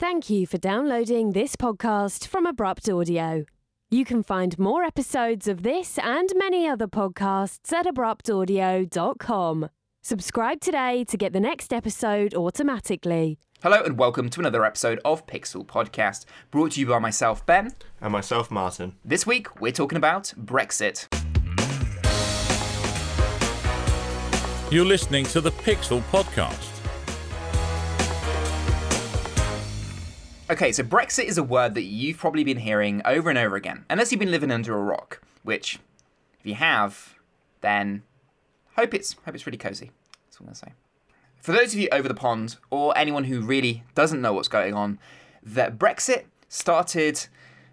Thank you for downloading this podcast from Abrupt Audio. You can find more episodes of this and many other podcasts at abruptaudio.com. Subscribe today to get the next episode automatically. Hello and welcome to another episode of Pixel Podcast, brought to you by myself, Ben. And myself, Martin. This week, we're talking about Brexit. You're listening to the Pixel Podcast. Okay, so Brexit is a word that you've probably been hearing over and over again, unless you've been living under a rock, which, if you have, then hope it's hope it's really cozy. That's what I'm gonna say. For those of you over the pond, or anyone who really doesn't know what's going on, that Brexit started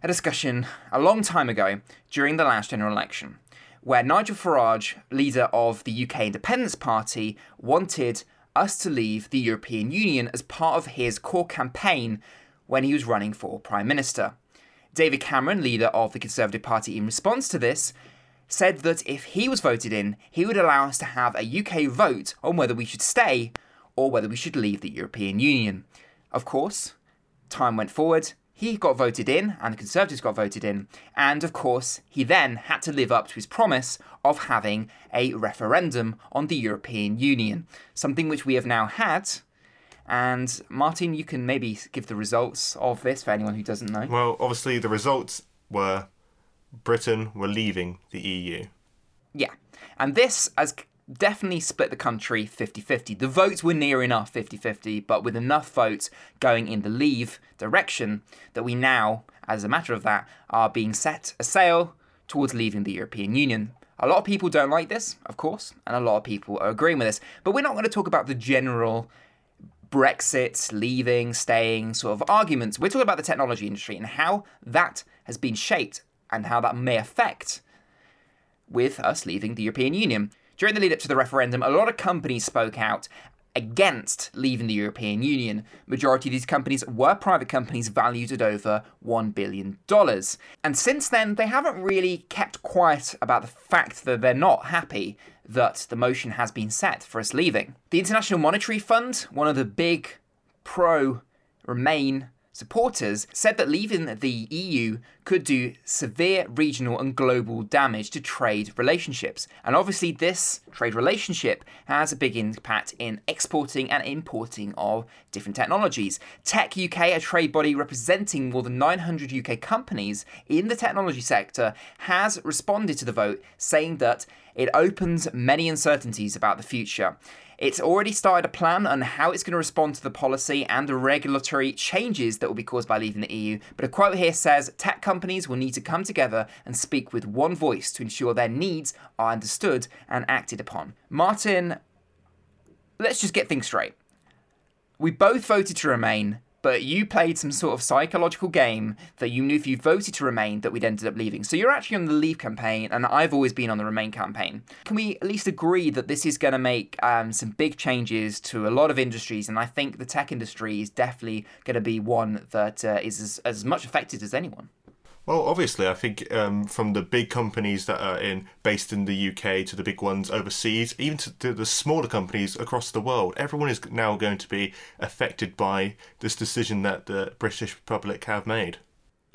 a discussion a long time ago during the last general election, where Nigel Farage, leader of the UK Independence Party, wanted us to leave the European Union as part of his core campaign when he was running for Prime Minister. David Cameron, leader of the Conservative Party, in response to this, said that if he was voted in, he would allow us to have a UK vote on whether we should stay or whether we should leave the European Union. Of course, time went forward, he got voted in, and the Conservatives got voted in, and of course, he then had to live up to his promise of having a referendum on the European Union, something which we have now had and Martin, you can maybe give the results of this for anyone who doesn't know. Well, obviously, the results were Britain were leaving the EU. Yeah. And this has definitely split the country 50 50. The votes were near enough 50 50, but with enough votes going in the leave direction that we now, as a matter of that, are being set a sail towards leaving the European Union. A lot of people don't like this, of course, and a lot of people are agreeing with this, but we're not going to talk about the general Brexit, leaving, staying sort of arguments. We're talking about the technology industry and how that has been shaped and how that may affect with us leaving the European Union. During the lead up to the referendum, a lot of companies spoke out against leaving the European Union. Majority of these companies were private companies valued at over $1 billion. And since then, they haven't really kept quiet about the fact that they're not happy that the motion has been set for us leaving. The International Monetary Fund, one of the big pro Remain supporters said that leaving the EU could do severe regional and global damage to trade relationships. And obviously, this trade relationship has a big impact in exporting and importing of different technologies. Tech UK, a trade body representing more than 900 UK companies in the technology sector, has responded to the vote, saying that it opens many uncertainties about the future. It's already started a plan on how it's going to respond to the policy and the regulatory changes that will be caused by leaving the EU. But a quote here says tech companies will need to come together and speak with one voice to ensure their needs are understood and acted upon. Martin, let's just get things straight. We both voted to remain but you played some sort of psychological game that you knew if you voted to remain that we'd ended up leaving. So you're actually on the leave campaign, and I've always been on the remain campaign. Can we at least agree that this is going to make um, some big changes to a lot of industries? And I think the tech industry is definitely going to be one that uh, is as, as much affected as anyone. Well, obviously, I think um, from the big companies that are in based in the UK to the big ones overseas, even to, the smaller companies across the world, everyone is now going to be affected by this decision that the British Republic have made.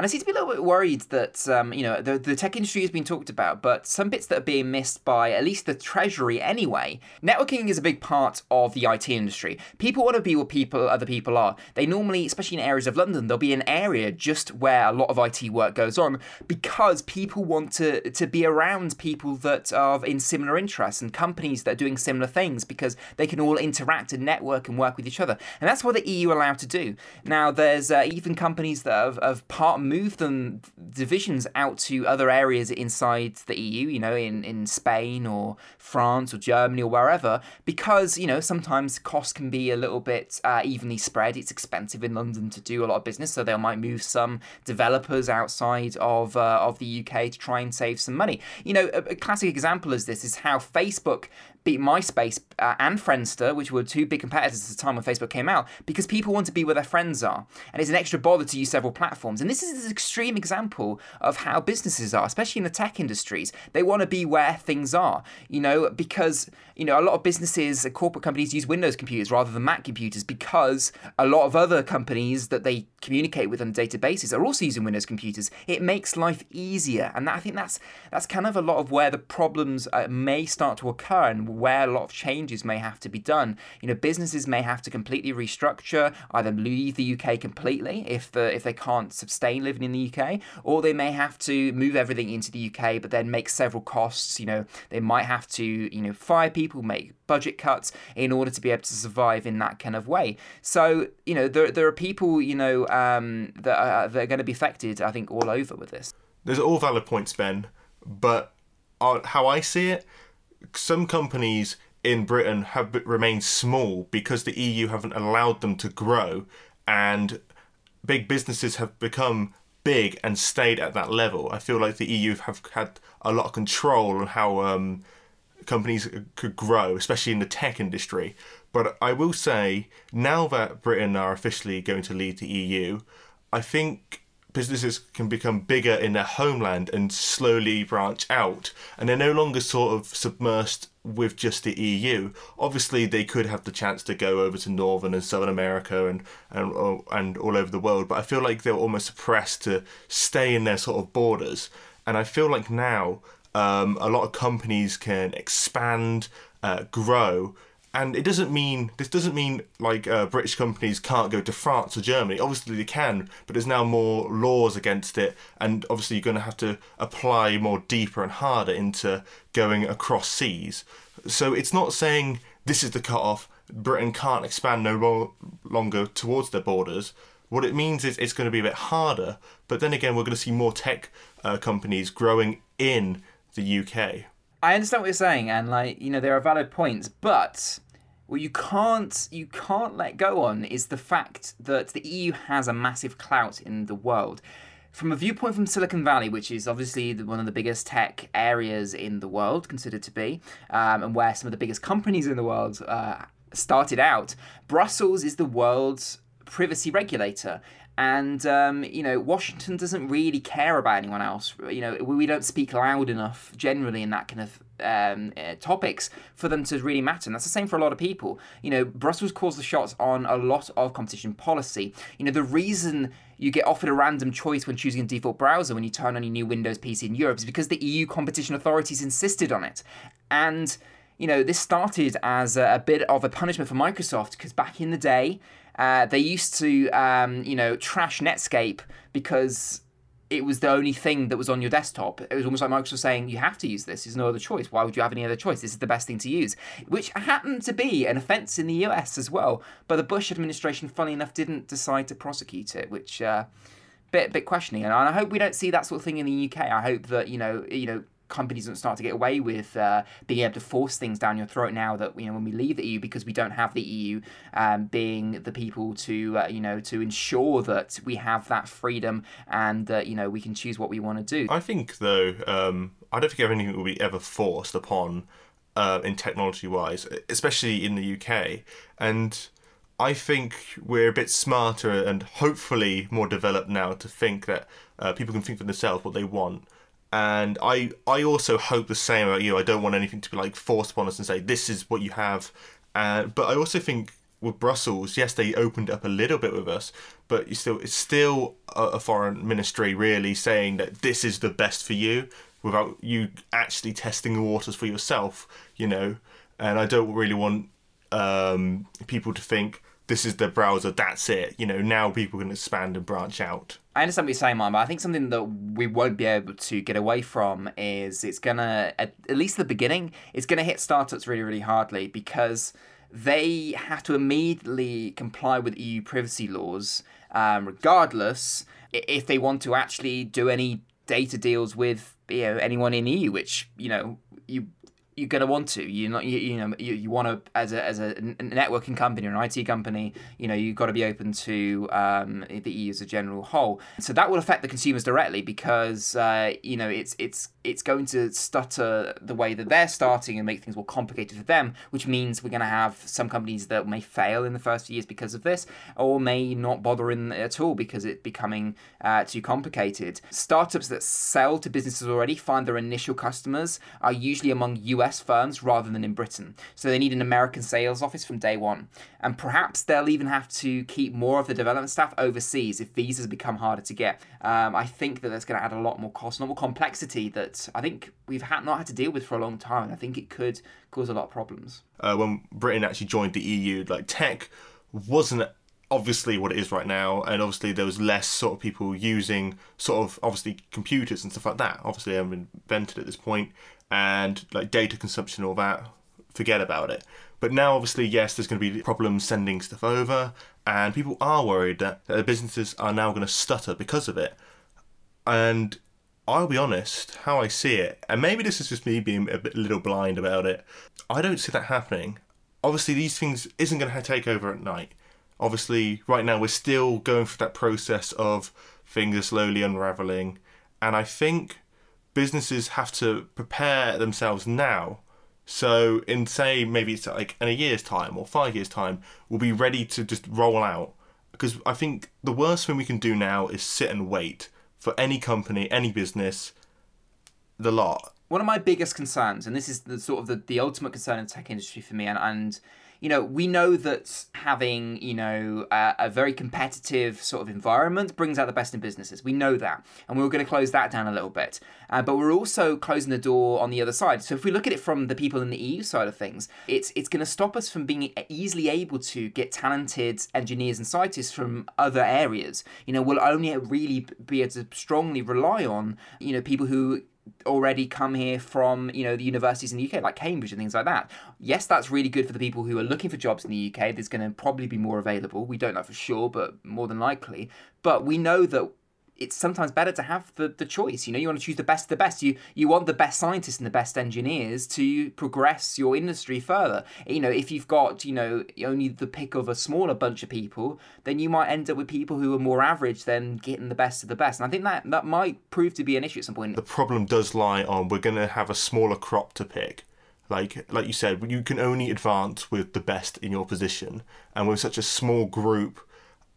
And I seem to be a little bit worried that, um, you know, the, the tech industry has been talked about, but some bits that are being missed by at least the Treasury anyway. Networking is a big part of the IT industry. People want to be where people, other people are. They normally, especially in areas of London, there'll be an area just where a lot of IT work goes on because people want to, to be around people that are in similar interests and companies that are doing similar things because they can all interact and network and work with each other. And that's what the EU allowed to do. Now, there's uh, even companies that have, have part move them divisions out to other areas inside the EU, you know, in, in Spain or France or Germany or wherever, because, you know, sometimes costs can be a little bit uh, evenly spread. It's expensive in London to do a lot of business, so they might move some developers outside of, uh, of the UK to try and save some money. You know, a, a classic example of this is how Facebook beat MySpace uh, and Friendster, which were two big competitors at the time when Facebook came out, because people want to be where their friends are. And it's an extra bother to use several platforms. And this is an extreme example of how businesses are, especially in the tech industries. They want to be where things are, you know, because, you know, a lot of businesses, corporate companies use Windows computers rather than Mac computers because a lot of other companies that they communicate with on day-to-day are also using Windows computers. It makes life easier. And that, I think that's that's kind of a lot of where the problems uh, may start to occur and where a lot of changes may have to be done. You know, businesses may have to completely restructure, either leave the UK completely if the if they can't sustain living in the UK, or they may have to move everything into the UK, but then make several costs. You know, they might have to you know fire people, make budget cuts in order to be able to survive in that kind of way. So you know, there there are people you know um, that are, that are going to be affected. I think all over with this. There's all valid points, Ben, but uh, how I see it, some companies in Britain have remained small because the EU haven't allowed them to grow, and big businesses have become big and stayed at that level. I feel like the EU have had a lot of control on how um, companies could grow, especially in the tech industry. But I will say, now that Britain are officially going to lead the EU, I think businesses can become bigger in their homeland and slowly branch out, and they're no longer sort of submersed with just the EU. Obviously, they could have the chance to go over to Northern and Southern America and and and all over the world, but I feel like they're almost suppressed to stay in their sort of borders. And I feel like now um, a lot of companies can expand, uh, grow, and it doesn't mean this doesn't mean like uh, British companies can't go to France or Germany. Obviously they can, but there's now more laws against it, and obviously you're going to have to apply more deeper and harder into going across seas. So it's not saying this is the cut off. Britain can't expand no lo- longer towards their borders. What it means is it's going to be a bit harder, but then again, we're going to see more tech uh, companies growing in the UK. I understand what you're saying, and like you know, there are valid points, but what you can't you can't let go on is the fact that the EU has a massive clout in the world. From a viewpoint from Silicon Valley, which is obviously the, one of the biggest tech areas in the world, considered to be, um, and where some of the biggest companies in the world uh, started out, Brussels is the world's privacy regulator and um, you know Washington doesn't really care about anyone else. You know we don't speak loud enough generally in that kind of um, uh, topics for them to really matter. And that's the same for a lot of people. You know Brussels calls the shots on a lot of competition policy. You know the reason you get offered a random choice when choosing a default browser when you turn on your new Windows PC in Europe is because the EU competition authorities insisted on it, and you know, this started as a, a, bit of a punishment for Microsoft because back in the day, uh, they used to, um, you know, trash Netscape because it was the only thing that was on your desktop. It was almost like Microsoft saying, you have to use this. There's no other choice. Why would you have any other choice? This is the best thing to use, which happened to be an offence in the US as well. But the Bush administration, funny enough, didn't decide to prosecute it, which. Uh, bit bit questioning and I hope we don't see that sort of thing in the UK. I hope that you know you know companies don't start to get away with uh, being able to force things down your throat now that you know when we leave the EU because we don't have the EU um, being the people to uh, you know to ensure that we have that freedom and uh, you know we can choose what we want to do. I think though um, I don't think anything will be ever forced upon uh, in technology wise, especially in the UK and. I think we're a bit smarter and hopefully more developed now to think that uh, people can think for themselves what they want and I I also hope the same about you. I don't want anything to be like forced upon us and say this is what you have. Uh, but I also think with Brussels, yes, they opened up a little bit with us, but you still it's still a, a foreign ministry really saying that this is the best for you without you actually testing the waters for yourself. You know, and I don't really want um, people to think this is the browser, that's it. You know, now people can expand and branch out. I understand what you're saying, Mom, but I think something that we won't be able to get away from is it's gonna, at, at least the beginning, it's gonna hit startups really, really hardly because they have to immediately comply with EU privacy laws, um, regardless if they want to actually do any data deals with you know anyone in EU, which you know you you're going to want to. You not you, you know you, you want to as a as a networking company or an IT company. You know you've got to be open to um, the EU as a general whole. So that will affect the consumers directly because uh, you know it's it's it's going to stutter the way that they're starting and make things more complicated for them, which means we're going to have some companies that may fail in the first few years because of this, or may not bother in at all because it's becoming uh, too complicated. Startups that sell to businesses already find their initial customers are usually among US firms rather than in Britain, so they need an American sales office from day one. And perhaps they'll even have to keep more of the development staff overseas if visas become harder to get. Um, I think that that's going to add a lot more cost, a lot more complexity that I think we've had, not had to deal with for a long time. And I think it could cause a lot of problems. Uh, when Britain actually joined the EU, like tech wasn't obviously what it is right now, and obviously there was less sort of people using sort of obviously computers and stuff like that. Obviously, haven't invented at this point, and like data consumption, all that. Forget about it. But now, obviously, yes, there's going to be problems sending stuff over, and people are worried that, that businesses are now going to stutter because of it. And I'll be honest, how I see it, and maybe this is just me being a bit, little blind about it. I don't see that happening. Obviously, these things isn't going to take over at night. Obviously, right now we're still going through that process of things are slowly unraveling, and I think businesses have to prepare themselves now. So, in say maybe it's like in a year's time or five years' time, we'll be ready to just roll out. Because I think the worst thing we can do now is sit and wait for any company, any business, the lot. One of my biggest concerns, and this is the sort of the, the ultimate concern in the tech industry for me, and, and you know, we know that having, you know, a, very competitive sort of environment brings out the best in businesses. We know that. And we are going to close that down a little bit. Uh, but we're also closing the door on the other side. So if we look at it from the people in the EU side of things, it's it's going to stop us from being easily able to get talented engineers and scientists from other areas. You know, we'll only really be able to strongly rely on, you know, people who already come here from you know the universities in the UK like Cambridge and things like that. Yes, that's really good for the people who are looking for jobs in the UK. There's going to probably be more available. We don't know for sure, but more than likely. But we know that it's sometimes better to have the, the choice. You know, you want to choose the best of the best. You you want the best scientists and the best engineers to progress your industry further. You know, if you've got, you know, only the pick of a smaller bunch of people, then you might end up with people who are more average than getting the best of the best. And I think that that might prove to be an issue at some point. The problem does lie on we're gonna have a smaller crop to pick. Like like you said, you can only advance with the best in your position. And with such a small group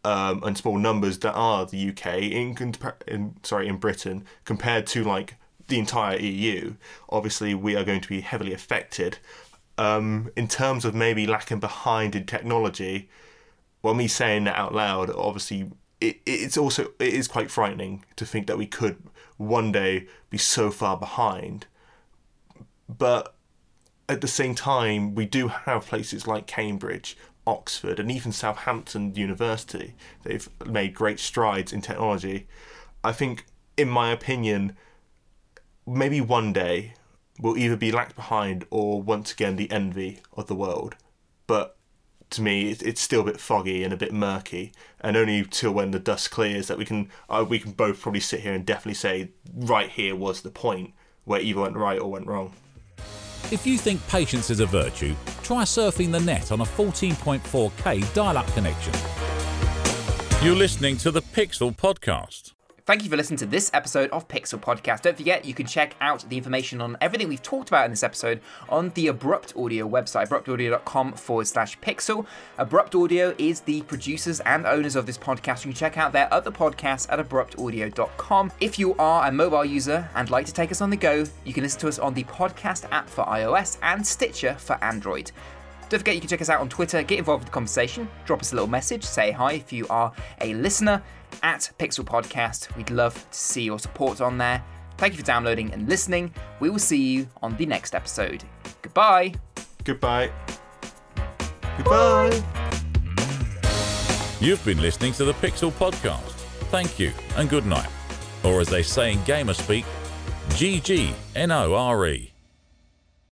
um, and small numbers that are the UK in, in sorry in Britain compared to like the entire EU, obviously we are going to be heavily affected. Um, in terms of maybe lacking behind in technology, well, me saying that out loud, obviously it, it's also it is quite frightening to think that we could one day be so far behind. But at the same time, we do have places like Cambridge Oxford and even Southampton University. They've made great strides in technology. I think, in my opinion, maybe one day we'll either be lagged behind or once again the envy of the world. But to me, it's still a bit foggy and a bit murky, and only till when the dust clears that we can uh, we can both probably sit here and definitely say right here was the point where either went right or went wrong. If you think patience is a virtue, try surfing the net on a 14.4K dial up connection. You're listening to the Pixel Podcast. Thank you for listening to this episode of Pixel Podcast. Don't forget, you can check out the information on everything we've talked about in this episode on the Abrupt Audio website, abruptaudio.com forward slash pixel. Abrupt Audio is the producers and owners of this podcast. You can check out their other podcasts at abruptaudio.com. If you are a mobile user and like to take us on the go, you can listen to us on the podcast app for iOS and Stitcher for Android. Don't forget you can check us out on Twitter, get involved with the conversation, drop us a little message, say hi if you are a listener at Pixel Podcast. We'd love to see your support on there. Thank you for downloading and listening. We will see you on the next episode. Goodbye. Goodbye. Goodbye. You've been listening to the Pixel Podcast. Thank you and good night. Or as they say in gamer speak, GG N O R E.